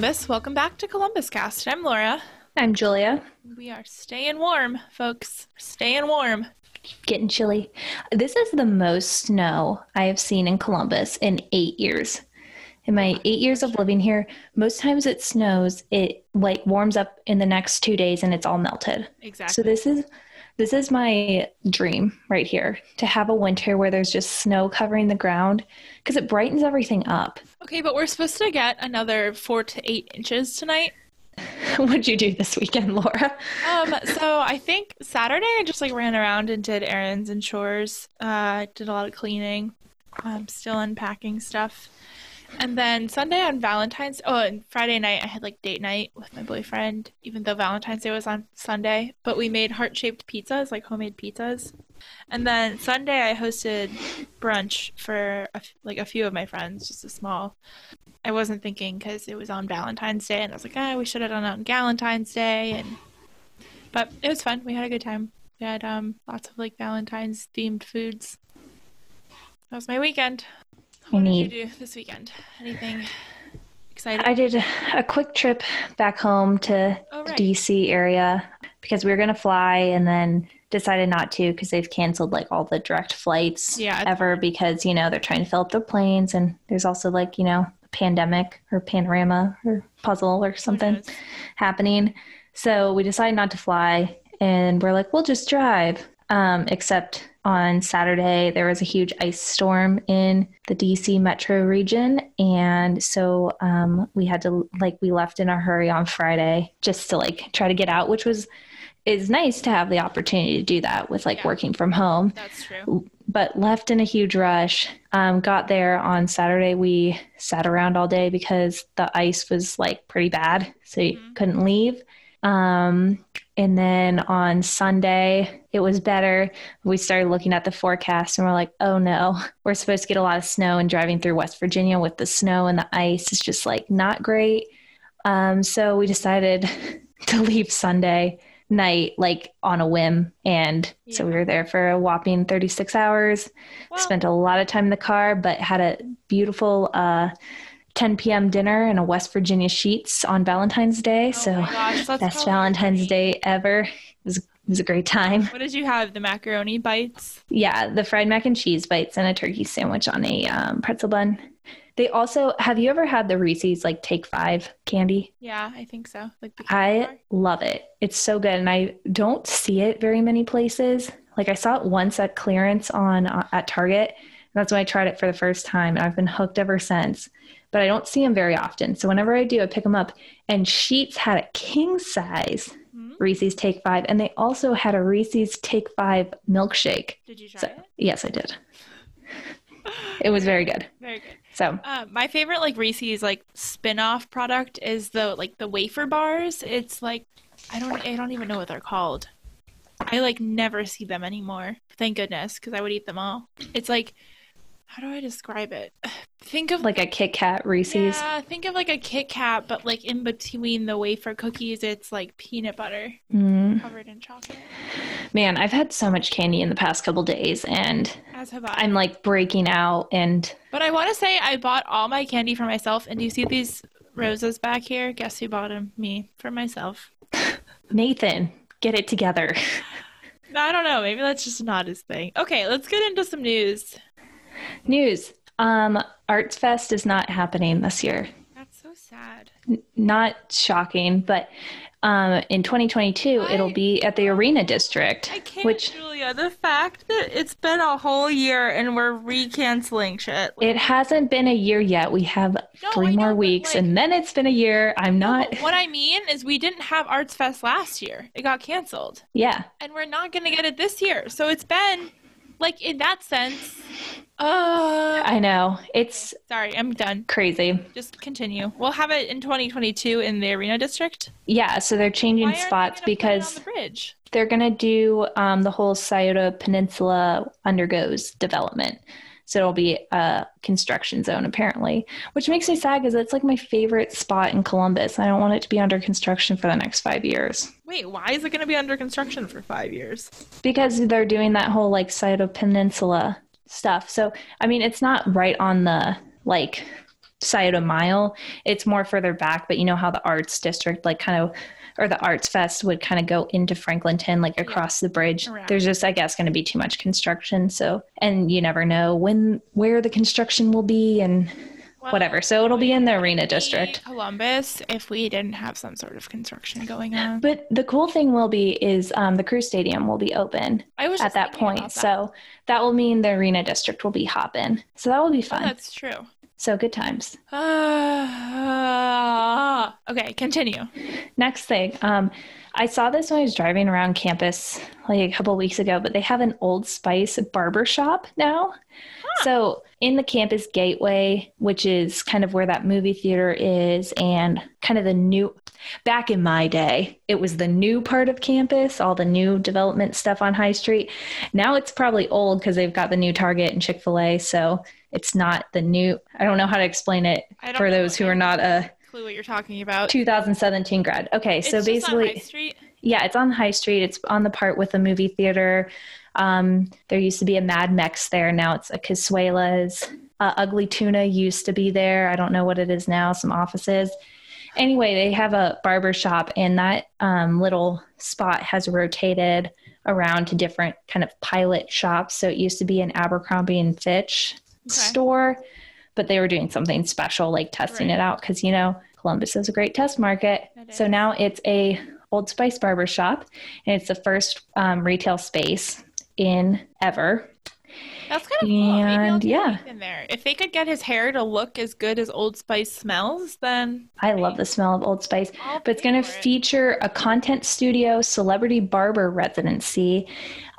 Columbus. Welcome back to Columbus Cast. I'm Laura. I'm Julia. We are staying warm, folks. Staying warm. Getting chilly. This is the most snow I have seen in Columbus in eight years. In my eight years of living here, most times it snows, it like warms up in the next two days and it's all melted. Exactly. So this is this is my dream right here to have a winter where there's just snow covering the ground because it brightens everything up. Okay, but we're supposed to get another four to eight inches tonight. What'd you do this weekend, Laura? Um, so I think Saturday I just like ran around and did errands and chores. Uh, did a lot of cleaning. I'm still unpacking stuff. And then Sunday on Valentine's, oh, and Friday night I had like date night with my boyfriend, even though Valentine's Day was on Sunday. But we made heart shaped pizzas, like homemade pizzas. And then Sunday I hosted brunch for like a few of my friends, just a small. I wasn't thinking because it was on Valentine's Day, and I was like, ah, we should have done it on Valentine's Day, and but it was fun. We had a good time. We had um lots of like Valentine's themed foods. That was my weekend. What did you do this weekend? Anything exciting? I did a quick trip back home to Oh, the right. DC area because we were going to fly and then decided not to because they've canceled like all the direct flights Yeah, ever because, you know, they're trying to fill up their planes and there's also like, you know, a pandemic or panorama or puzzle or something happening. So we decided not to fly and we're like, we'll just drive. Um, except on Saturday, there was a huge ice storm in the DC metro region. And so um, we had to, like, we left in a hurry on Friday just to, like, try to get out, which was, is nice to have the opportunity to do that with, like, Yeah. working from home That's true. but left in a huge rush. Um, got there on Saturday. We sat around all day because the ice was like pretty bad, so you Mhm. couldn't leave. Um, and then on Sunday, it was better. We started looking at the forecast and we're like, oh no, we're supposed to get a lot of snow. And driving through West Virginia with the snow and the ice is just like not great. Um, so we decided to leave Sunday night, like on a whim. And so we were there for a whopping 36 hours Well, spent a lot of time in the car, but had a beautiful uh, 10 p.m. dinner in a West Virginia Sheetz on Valentine's Day. oh so gosh, best. Valentine's Day ever. It was, it was a great time. What did you have? The macaroni bites. Yeah, the fried mac and cheese bites and a turkey sandwich on a um, pretzel bun. They also have you ever had the Reese's like Take Five candy? Yeah, I think so. Like I bar? love it. It's so good, and I don't see it very many places. Like I saw it once at clearance on uh, at Target. And that's when I tried it for the first time, and I've been hooked ever since. But I don't see them very often. So whenever I do, I pick them up. And Sheetz had a king size Mhm. Reese's Take Five, and they also had a Reese's Take Five milkshake. Did you try So it? yes, I did. It was very good. Very good. So Uh, my favorite like Reese's like spin-off product is the like the wafer bars. It's like I don't I don't even know what they're called. I like never see them anymore. Thank goodness, because I would eat them all. It's like how do I describe it? Think of like a Kit Kat Reese's. yeah, think of like a Kit Kat, but like in between the wafer cookies, it's like peanut butter Mm. covered in chocolate. Man, I've had so much candy in the past couple days, and As have I. I'm like breaking out and But I want to say I bought all my candy for myself. And do you see these roses back here? Guess who bought them? Me for myself. Nathan, get it together. I don't know. Maybe that's just not his thing. Okay, let's get into some news. News. Um, Arts Fest is not happening this year. That's so sad. N- not shocking, but um, in 2022, I- it'll be at the Arena District, I can't, which Julia. The fact that it's been a whole year and we're recanceling shit. it hasn't been a year yet. We have No, three I more but, weeks, like- and then it's been a year. I'm not. What I mean is, we didn't have Arts Fest last year. It got canceled, Yeah, and we're not going to get it this year. So it's been, like, in that sense. Uh, I know. It's sorry, I'm done. crazy. Just continue. We'll have it in 2022 in the Arena District. Yeah, so they're changing Why they spots gonna it because the bridge. they're going to do um, the whole Scioto Peninsula undergoes development. So it'll be a construction zone apparently, which makes me sad because it's like my favorite spot in Columbus. I don't want it to be under construction for the next five years Wait, why is it going to be under construction for five years? because they're doing that whole like Scioto Peninsula stuff. So I mean, it's not right on the like Scioto Mile. It's more further back, but you know how the arts district, like kind of, or the arts fest would kind of go into Franklinton, like across the bridge. Around. There's just, I guess, going to be too much construction. So, and you never know when, where the construction will be and Well, whatever. So it'll be in the arena district. Columbus if we didn't have some sort of construction going on. But the cool thing will be is um, the Crew Stadium will be open I was at that point. that. So that will mean the arena district will be hopping. So that will be Oh, fun. that's true. So good times. Uh, okay, continue. Next thing, um, I saw this when I was driving around campus like a couple weeks ago, but they have an Old Spice barber shop now. So in the campus gateway, which is kind of where that movie theater is, and kind of the new. Back in my day, it was the new part of campus, all the new development stuff on High Street. Now it's probably old because they've got the new Target and Chick fil A. So it's not the new. I don't know how to explain it for those who are not a Clue what you're talking about. 2017 grad. Okay, It's so basically, yeah, it's on High Street. It's on the part with the movie theater. Um, there used to be a Mad Mex there. Now it's a Cazuela's. Uh, Ugly Tuna used to be there. I don't know what it is now. Some offices. Anyway, they have a barber shop, and that um, little spot has rotated around to different kind of pilot shops. So it used to be an Abercrombie and Fitch store, but they were doing something special, like testing Right. it out because you know Columbus is a great test market. So now it's a Old Spice barber shop, and it's the first um, retail space in ever. That's kind of cool. And, take yeah. There. If they could get his hair to look as good as Old Spice smells, then I love the smell of Old Spice. I'll But it's going to feature a content studio, celebrity barber residency,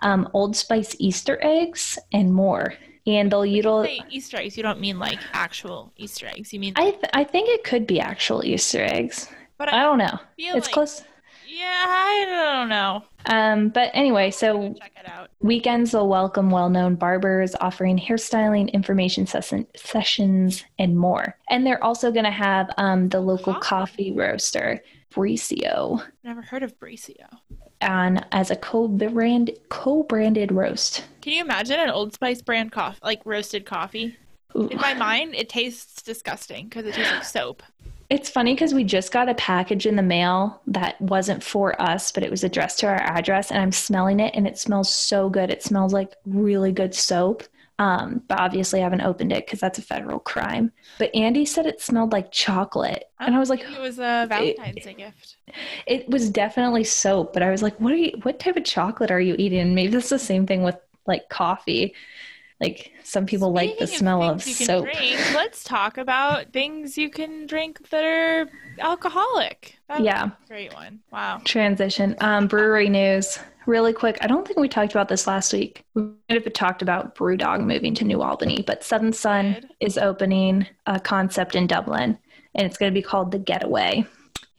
um, Old Spice Easter eggs, and more. And they'll utilize. Easter eggs. You don't mean like actual Easter eggs. You mean, I th- I think it could be actual Easter eggs. but I I don't know. It's like, close. Yeah, I don't know. Um, but anyway, so Check it out. Weekends will welcome well known barbers offering hairstyling, information session, sessions, and more. And they're also going to have um, the local coffee roaster, Brioso, Never heard of Brioso. On as a co-brand, co-branded roast. Can you imagine an Old Spice brand coffee, like roasted coffee? Ooh. In my mind, it tastes disgusting because it tastes like soap. It's funny because we just got a package in the mail that wasn't for us, but it was addressed to our address, and I'm smelling it, and it smells so good. It smells like really good soap. Um, but obviously, I haven't opened it because that's a federal crime. But Andy said it smelled like chocolate, and I was like, it was a Valentine's Day gift. it was definitely soap. But I was like, what are you? What type of chocolate are you eating? Maybe that's the same thing with like coffee. Like some people like the Speaking smell of you can soap. Drink, let's talk about things you can drink that are alcoholic. That's Yeah. a great one. Wow. transition. Um, brewery news, really quick. I don't think we talked about this last week. We might have talked about Brewdog moving to New Albany, but Seventh Son is opening a concept in Dublin, and it's going to be called the Getaway,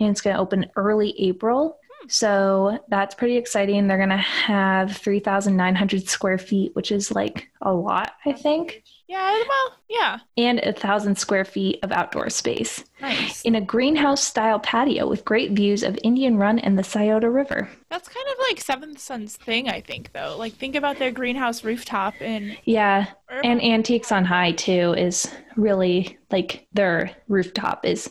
and it's going to open early April. So that's pretty exciting. They're going to have 3,900 square feet, which is like a lot, I think, Yeah, well, yeah. and a thousand square feet of outdoor space Nice. in a greenhouse style patio with great views of Indian Run and the Scioto River. That's kind of like Seventh Son's thing, I think, though. Like, think about their greenhouse rooftop and. Yeah, Irvine. and Antiques on High too is really like their rooftop is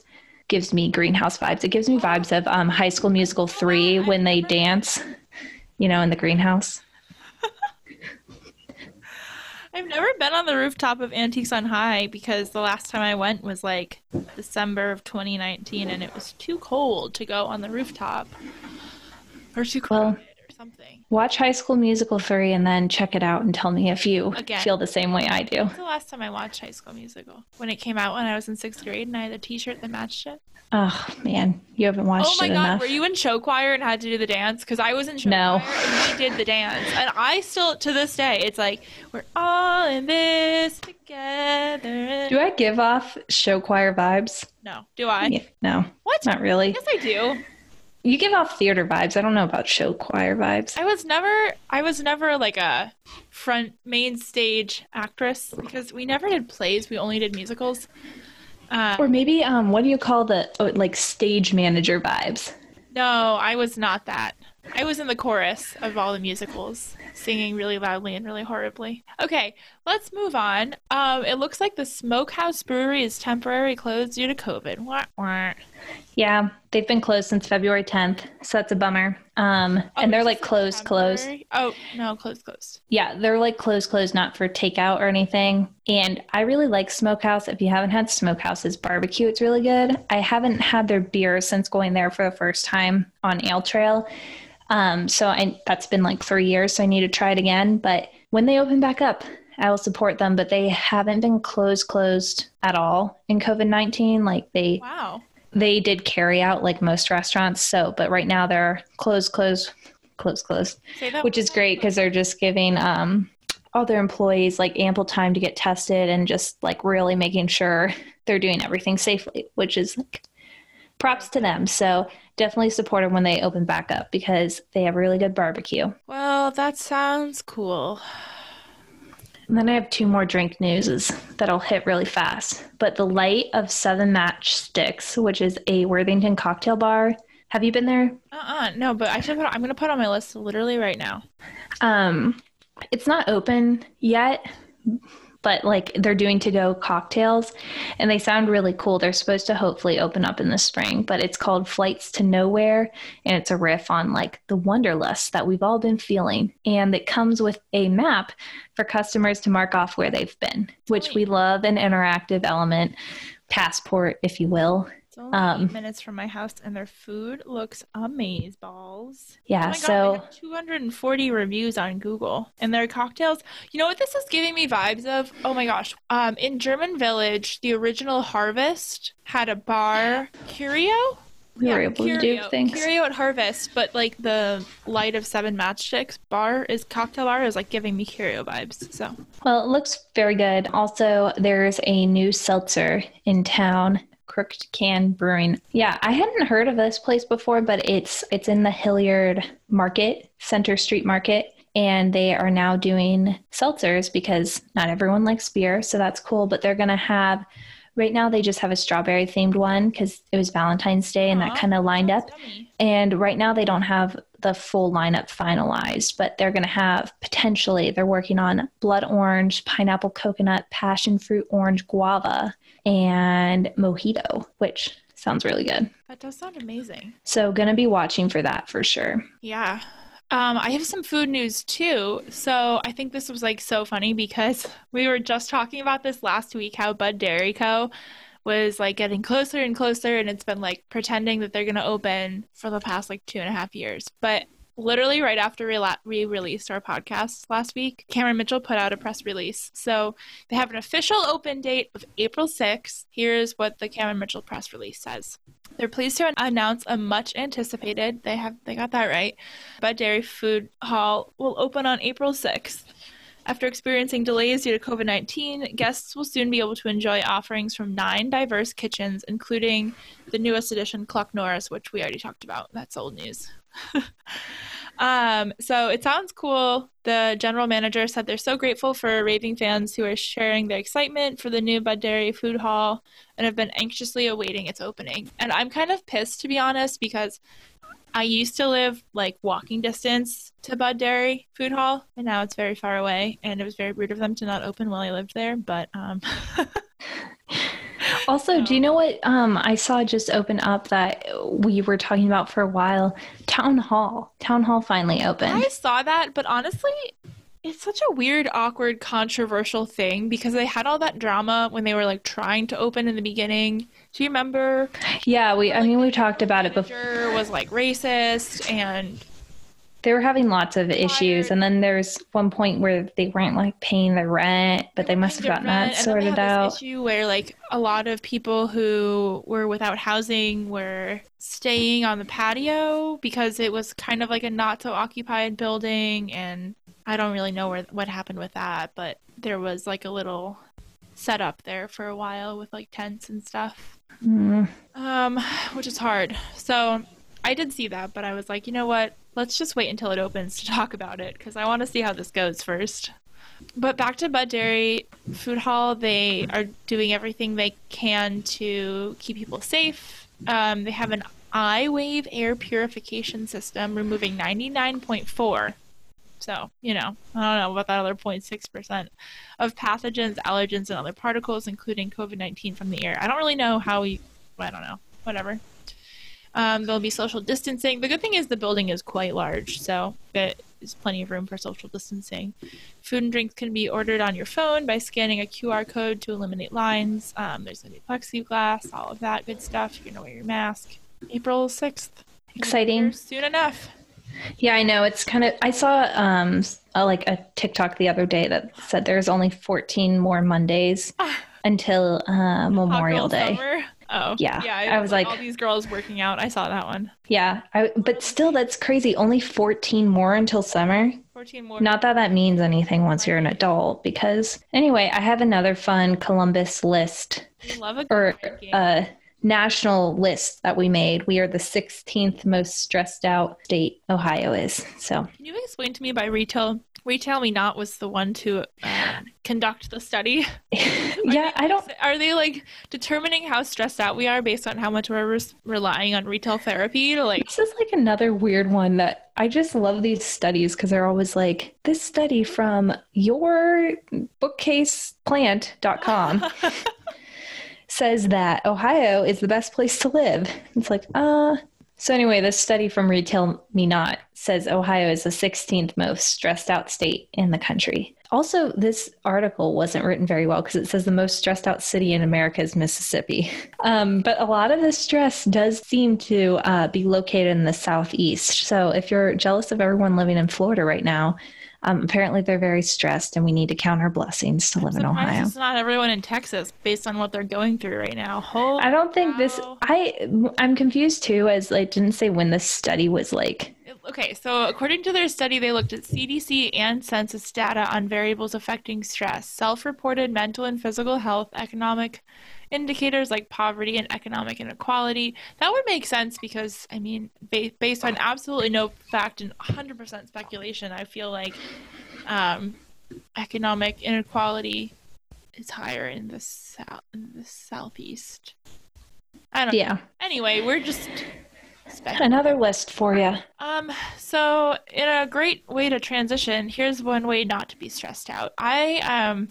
gives me greenhouse vibes. It gives me vibes of um, High School Musical three when they dance, you know, in the greenhouse. I've never been on the rooftop of Antiques on High because the last time I went was like December of 2019 and it was too cold to go on the rooftop. Or too Well- crowded or something. Watch High School Musical three and then check it out and tell me if you Again. feel the same way I do. The last time I watched High School Musical? When it came out when I was in sixth grade and I had a t shirt that matched it? Oh man, you haven't watched it. Oh my it god, enough. were you in show choir and had to do the dance? Because I was in show No. choir and we did the dance. And I still, to this day, it's like, we're all in this together. do I give off show choir vibes? no, do I? Yeah, no, What? not really. Yes, I do. You give off theater vibes. I don't know about show choir vibes. I was never I was never like a front main stage actress because we never did plays. We only did musicals. Uh, Or maybe um, what do you call the oh, like stage manager vibes? no, I was not that. I was in the chorus of all the musicals, singing really loudly and really horribly. Okay, let's move on. Um, it looks like the Smokehouse Brewery is temporarily closed due to COVID. Wah. Yeah, they've been closed since February 10th, so that's a bummer. Um, Oh, and they're like closed, closed. Oh no, closed, closed. Yeah, they're like closed, closed, not for takeout or anything. And I really like Smokehouse. If you haven't had Smokehouse's barbecue, it's really good. I haven't had their beer since going there for the first time on Ale Trail. Um, so I, that's been like three years, so I need to try it again. But when they open back up, I will support them. But they haven't been closed, closed at all in COVID nineteen. Like they Wow. They did carry out like most restaurants. So, but right now they're closed, closed, closed, closed which is great because they're just giving um, all their employees like ample time to get tested and just like really making sure they're doing everything safely, which is like props to them. So definitely support them when they open back up because they have really good barbecue. Well, that sounds cool. And then I have two more drink newses that'll hit really fast. But the Light of Seven Matchsticks, which is a Worthington cocktail bar. Have you been there? Uh-uh, no, but I should put. I'm gonna put on my list literally right now. Um, it's not open yet, but like they're doing to go cocktails and they sound really cool. They're supposed to hopefully open up in the spring, but it's called Flights to Nowhere and it's a riff on like the wanderlust that we've all been feeling. And it comes with a map for customers to mark off where they've been, which oh, we love an interactive element, passport, if you will. Only Um, eight minutes from my house, and their food looks amazing balls. Yeah, oh my so- God, have 240 reviews on Google, and their cocktails. You know what this is giving me vibes of? Oh my gosh! Um, in German Village, the original Harvest had a bar, Curio. We were able to do things. Curio at Harvest, but like the Light of Seven Matchsticks bar is cocktail bar is like giving me Curio vibes. So Well, it looks very good. Also, there's a new seltzer in town, Crooked Can Brewing. Yeah, I hadn't heard of this place before, but it's it's in the Hilliard Market, Center Street Market, and they are now doing seltzers because not everyone likes beer, so that's cool, but they're going to have Right now, they just have a strawberry themed one because it was Valentine's Day and that kind of lined up. yummy. And right now, they don't have the full lineup finalized, but they're going to have potentially, they're working on blood orange, pineapple coconut, passion fruit orange guava, and mojito, which sounds really good. That does sound amazing. So, to be watching for that for sure. Yeah. Um, I have some food news too. So I think this was like so funny because we were just talking about this last week how Budd Dairy Co. was like getting closer and closer, and it's been like pretending that they're going to open for the past like two and a half years. But literally right after we released our podcast last week, Cameron Mitchell put out a press release. So they have an official open date of April 6th. Here's what the Cameron Mitchell press release says. They're pleased to announce a much anticipated, they have they got that right. Budd Dairy Food Hall will open on April 6th. After experiencing delays due to COVID 19, guests will soon be able to enjoy offerings from nine diverse kitchens, including the newest edition, Cluck Norris, which we already talked about. That's old news. um, so it sounds cool. The general manager said they're so grateful for raving fans who are sharing their excitement for the new Budd Dairy Food Hall and have been anxiously awaiting its opening. And I'm kind of pissed, to be honest, because I used to live like walking distance to Budd Dairy Food Hall, and now it's very far away. And it was very rude of them to not open while I lived there. But um, Also, do you know what um, I saw just open up that we were talking about for a while? Town Hall. Town Hall finally opened. I saw that, but honestly, it's such a weird, awkward, controversial thing because they had all that drama when they were like trying to open in the beginning. Do you remember? Yeah, we. I mean, we talked about it before. Was like racist and They were having lots of issues, and then there's one point where they weren't like paying their rent, but they must have gotten that then they sorted out. Issue where like a lot of people who were without housing were staying on the patio because it was kind of like a not so occupied building, and I don't really know where what happened with that, but there was like a little setup there for a while with like tents and stuff, Mm. um, which is hard. So I did see that, but I was like, you know what? Let's just wait until it opens to talk about it because I want to see how this goes first. But back to Budd Dairy Food Hall, they are doing everything they can to keep people safe. Um, they have an iWave air purification system, removing 99.4. So, you know, I don't know about that other 0.6% of pathogens, allergens, and other particles, including COVID 19 from the air. I don't really know how we, I don't know, whatever. Um, there'll be social distancing. The good thing is the building is quite large, so there's plenty of room for social distancing. Food and drinks can be ordered on your phone by scanning a QR code to eliminate lines. Um, there's going to be plexiglass, all of that good stuff. You're going to wear your mask. April 6th. Exciting. Soon enough. Yeah, I know. It's kind of. I saw um a, like a TikTok the other day that said there's only 14 more Mondays until uh, Memorial Day. summer. Oh, Yeah, Yeah, I was like- all these girls working out. I saw that one. Yeah, I, but still, that's crazy. Only 14 more until summer. 14 more. Not that that means anything once you're an adult, because anyway, I have another fun Columbus list We love a or a national list that we made. We are the 16th most stressed out state Ohio is. So Can you explain to me by retail? Retail Me Not was the one to uh, conduct the study. yeah, I don't. Are they like determining how stressed out we are based on how much we're res- relying on retail therapy to like? This is like another weird one that I just love these studies because they're always like this study from your bookcaseplant.com says that Ohio is the best place to live. It's like, uh so anyway, this study from Retail Me Not says Ohio is the 16th most stressed out state in the country. Also, this article wasn't written very well because it says the most stressed out city in America is Mississippi. Um, but a lot of the stress does seem to uh, be located in the southeast. So if you're jealous of everyone living in Florida right now, um, apparently they're very stressed, and we need to count our blessings to live in Ohio. It's not everyone in Texas based on what they're going through right now. Holy I don't think this. I I'm confused too, as like didn't say when this study was like. Okay, so according to their study, they looked at CDC and census data on variables affecting stress, self reported mental and physical health, economic indicators like poverty and economic inequality. That would make sense because, I mean, ba- based on absolutely no fact and 100% speculation, I feel like um, economic inequality is higher in the, south, in the southeast. I don't know. Yeah, Anyway, we're just speculating. another list for you. Um, so in a great way to transition, here's one way not to be stressed out. I um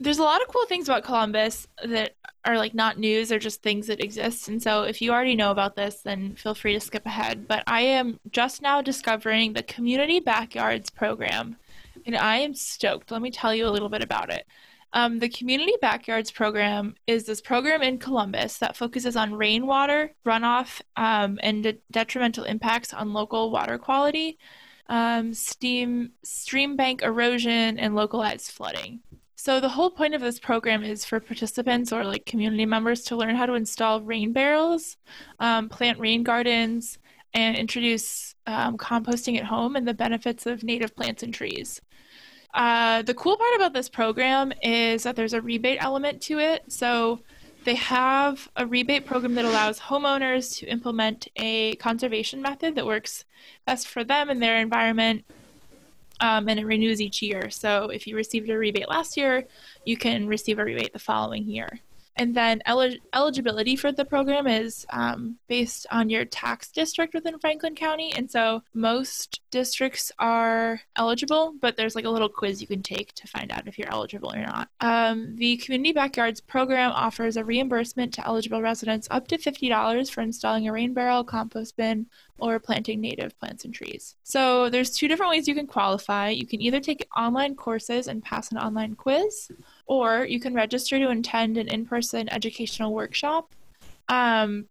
there's a lot of cool things about Columbus that are like not news, they're just things that exist. And so if you already know about this, then feel free to skip ahead. But I am just now discovering the Community Backyards program, and I am stoked. Let me tell you a little bit about it. Um, the Community Backyards program is this program in Columbus that focuses on rainwater runoff um, and de- detrimental impacts on local water quality, um, steam, stream bank erosion, and localized flooding. So the whole point of this program is for participants or like community members to learn how to install rain barrels, um, plant rain gardens, and introduce um, composting at home and the benefits of native plants and trees. Uh, the cool part about this program is that there's a rebate element to it. So they have a rebate program that allows homeowners to implement a conservation method that works best for them and their environment. Um, and it renews each year. So if you received a rebate last year, you can receive a rebate the following year. And then elig- eligibility for the program is um, based on your tax district within Franklin County. And so most districts are eligible, but there's like a little quiz you can take to find out if you're eligible or not. Um, the Community Backyards program offers a reimbursement to eligible residents up to $50 for installing a rain barrel, compost bin, or planting native plants and trees. So there's two different ways you can qualify. You can either take online courses and pass an online quiz, or you can register to attend an in-person educational workshop. Um,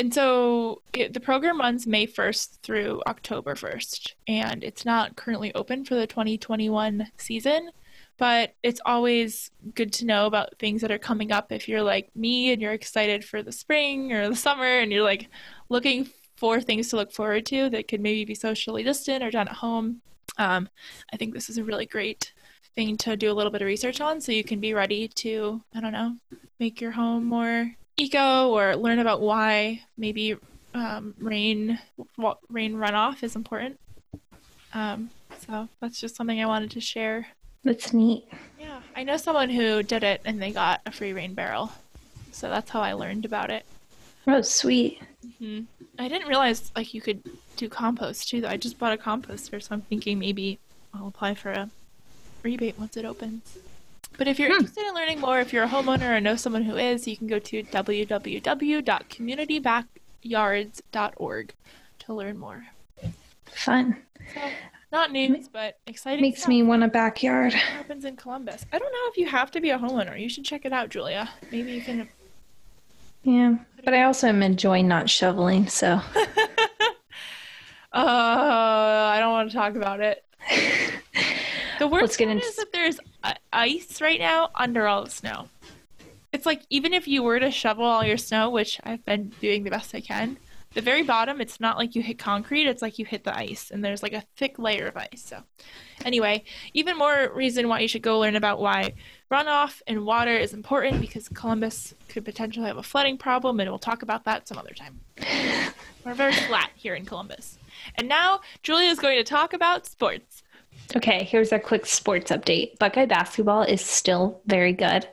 and so it, the program runs May 1st through October 1st, and it's not currently open for the 2021 season, but it's always good to know about things that are coming up if you're like me and you're excited for the spring or the summer and you're like looking for things to look forward to that could maybe be socially distant or done at home. Um, I think this is a really great thing to do a little bit of research on so you can be ready to, I don't know, make your home more eco or learn about why maybe um, rain rain runoff is important. Um, so that's just something I wanted to share. That's neat. Yeah, I know someone who did it and they got a free rain barrel. So that's how I learned about it. Oh, sweet. hmm I didn't realize like you could do compost too. Though I just bought a composter, so I'm thinking maybe I'll apply for a rebate once it opens. But if you're Hmm. interested in learning more, if you're a homeowner or know someone who is, you can go to www.communitybackyards.org to learn more. Fun. So, not news, but exciting. Makes stuff. me want a backyard. happens in Columbus. I don't know if you have to be a homeowner. You should check it out, Julia. Maybe you can. Yeah. But I also am enjoying not shoveling, so Uh, I don't want to talk about it. The worst Let's get into- is that there's uh, ice right now under all the snow. It's like even if you were to shovel all your snow, which I've been doing the best I can, the very bottom, it's not like you hit concrete. It's like you hit the ice, and there's like a thick layer of ice. So, anyway, even more reason why you should go learn about why runoff and water is important because Columbus could potentially have a flooding problem, and we'll talk about that some other time. We're very flat here in Columbus. And now Julia is going to talk about sports. Okay, here's a quick sports update. Buckeye basketball is still very good.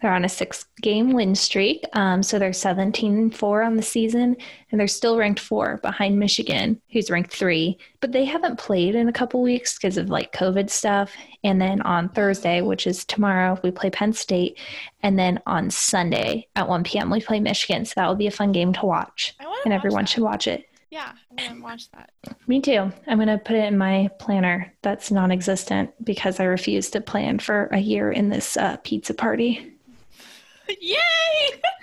They're on a six game win streak. Um, so they're 17 and 4 on the season, and they're still ranked four behind Michigan, who's ranked three. But they haven't played in a couple weeks because of like COVID stuff. And then on Thursday, which is tomorrow, we play Penn State. And then on Sunday at 1 p.m., we play Michigan. So that will be a fun game to watch. I want to And watch everyone that. should watch it. Yeah, I to watch that. Me too. I'm going to put it in my planner that's non existent because I refuse to plan for a year in this uh, pizza party. Yay!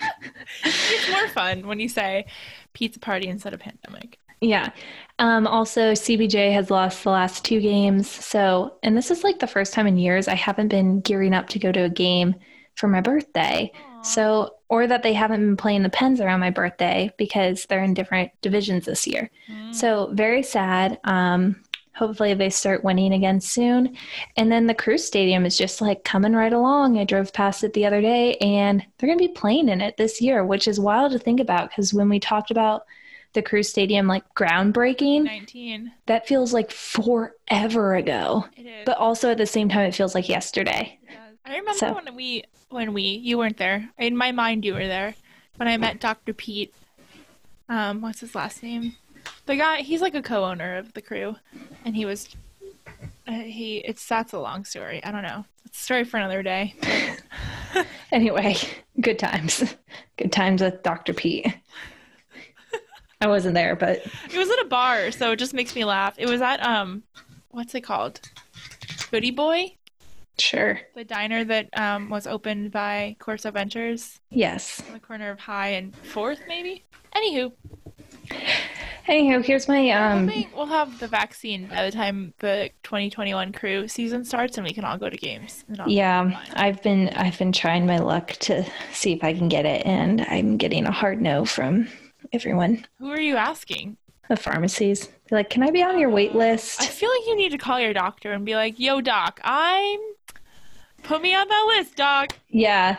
it's more fun when you say pizza party instead of pandemic. Yeah. Um, also, CBJ has lost the last two games. So, and this is like the first time in years I haven't been gearing up to go to a game for my birthday. So, or that they haven't been playing the Pens around my birthday because they're in different divisions this year. Mm. So very sad. Um, hopefully they start winning again soon. And then the Crew Stadium is just like coming right along. I drove past it the other day, and they're going to be playing in it this year, which is wild to think about because when we talked about the Crew Stadium like groundbreaking, 19. that feels like forever ago. It is. But also at the same time, it feels like yesterday. I remember So- when we, when we, you weren't there. In my mind, you were there. When I met Dr. Pete. Um, what's his last name? The guy. He's like a co-owner of the crew, and he was. Uh, he. It's that's a long story. I don't know. It's a story for another day. Anyway, good times. Good times with Dr. Pete. I wasn't there, but It was at a bar, so it just makes me laugh. It was at um, what's it called? Booty Boy, sure. the diner that um was opened by Corso Ventures Yes. on the corner of High and Fourth, maybe. Anywho, Anywho, here's my um we'll have the vaccine by the time the 2021 crew season starts, and we can all go to games. and Yeah. I've been I've been trying my luck to see if I can get it, and I'm getting a hard no from everyone. Who are you asking? The pharmacies, They're like, can I be on your wait list? I feel like you need to call your doctor and be like, "Yo, doc, I'm put me on that list, doc." Yeah,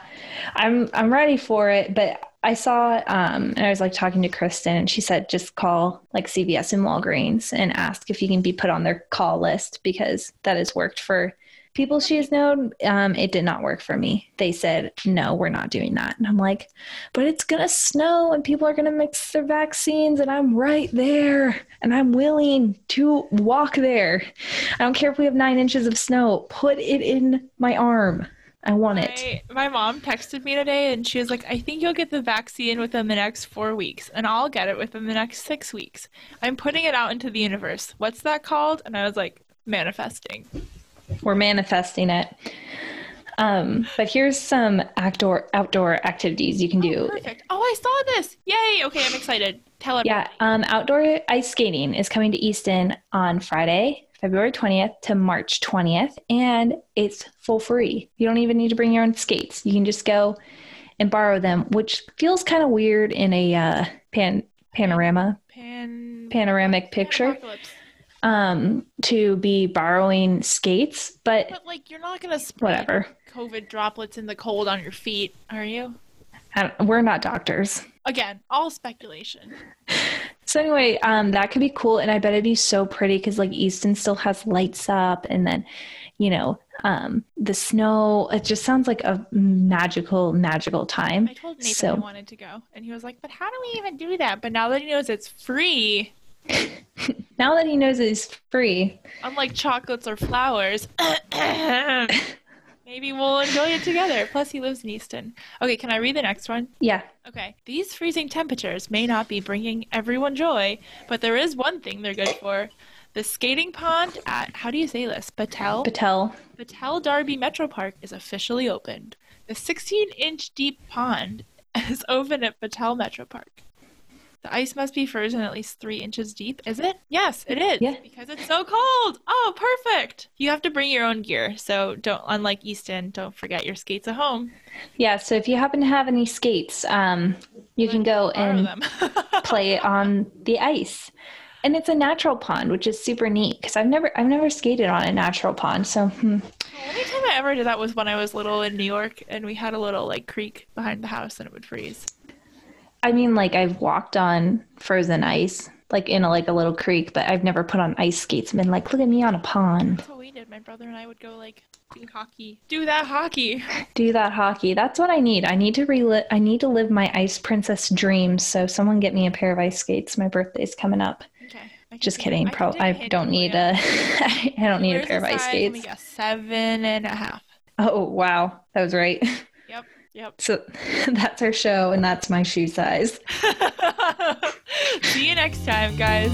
I'm I'm ready for it, but I saw um and I was like talking to Kristen, and she said just call like CVS and Walgreens and ask if you can be put on their call list because that has worked for people she has known. Um, it did not work for me. They said no, we're not doing that, and I'm like, but it's gonna snow and people are gonna mix their vaccines, and I'm right there, and I'm willing to walk there. I don't care if we have nine inches of snow. Put it in my arm. I want it. My, my mom texted me today and she was like, I think you'll get the vaccine within the next four weeks, and I'll get it within the next six weeks. I'm putting it out into the universe. What's that called? And I was like, manifesting. We're manifesting it. Um, but here's some outdoor outdoor activities you can do. Perfect. Oh, I saw this. Yay. Okay, I'm excited. Tell everybody. Yeah, um, outdoor ice skating is coming to Easton on Friday, February 20th to March 20th, and it's full free. You don't even need to bring your own skates. You can just go and borrow them, which feels kind of weird in a uh, pan panorama Pan- panoramic picture. Um, to be borrowing skates, but But like, you're not gonna spray whatever. COVID droplets in the cold on your feet, are you? We're not doctors. Again, all speculation. So anyway, um, that could be cool, and I bet it'd be so pretty because like Easton still has lights up, and then, you know, um, the snow. It just sounds like a magical, magical time. I told Nathan So- I wanted to go, and he was like, "But how do we even do that?" But now that he knows it's free, Now that he knows it's free, unlike chocolates or flowers, maybe we'll enjoy it together. Plus, he lives in Easton. Okay, can I read the next one? yeah, Okay. These freezing temperatures may not be bringing everyone joy, but there is one thing they're good for. The skating pond at, how do you say this? Battelle? Patel. Battelle Darby Metro Park is officially opened. The 16 inch deep pond is open at Battelle Metro Park. The ice must be frozen at least three inches deep, is it? Yes, it is. Yeah. Because it's so cold. Oh, perfect. You have to bring your own gear, so don't, unlike Easton, don't forget your skates at home. Yeah, so if you happen to have any skates, um, you can go and play on the ice. And it's a natural pond, which is super neat because I've never I've never skated on a natural pond. So hmm, The only time I ever did that was when I was little in New York, and we had a little like creek behind the house, and it would freeze. I mean, like I've walked on frozen ice, like in a, like a little creek, but I've never put on ice skates and been like, look at me on a pond. That's what we did. My brother and I would go like do hockey, do that hockey. Do that hockey. That's what I need. I need to relive. I need to live my ice princess dreams. So someone get me a pair of ice skates. My birthday's coming up. Okay. Just kidding. I Pro. I don't need a. I don't need a pair of ice size? Let me skates. guess. Seven and a half. Oh wow, that was right. Yep. So that's our show, and that's my shoe size. See you next time, guys.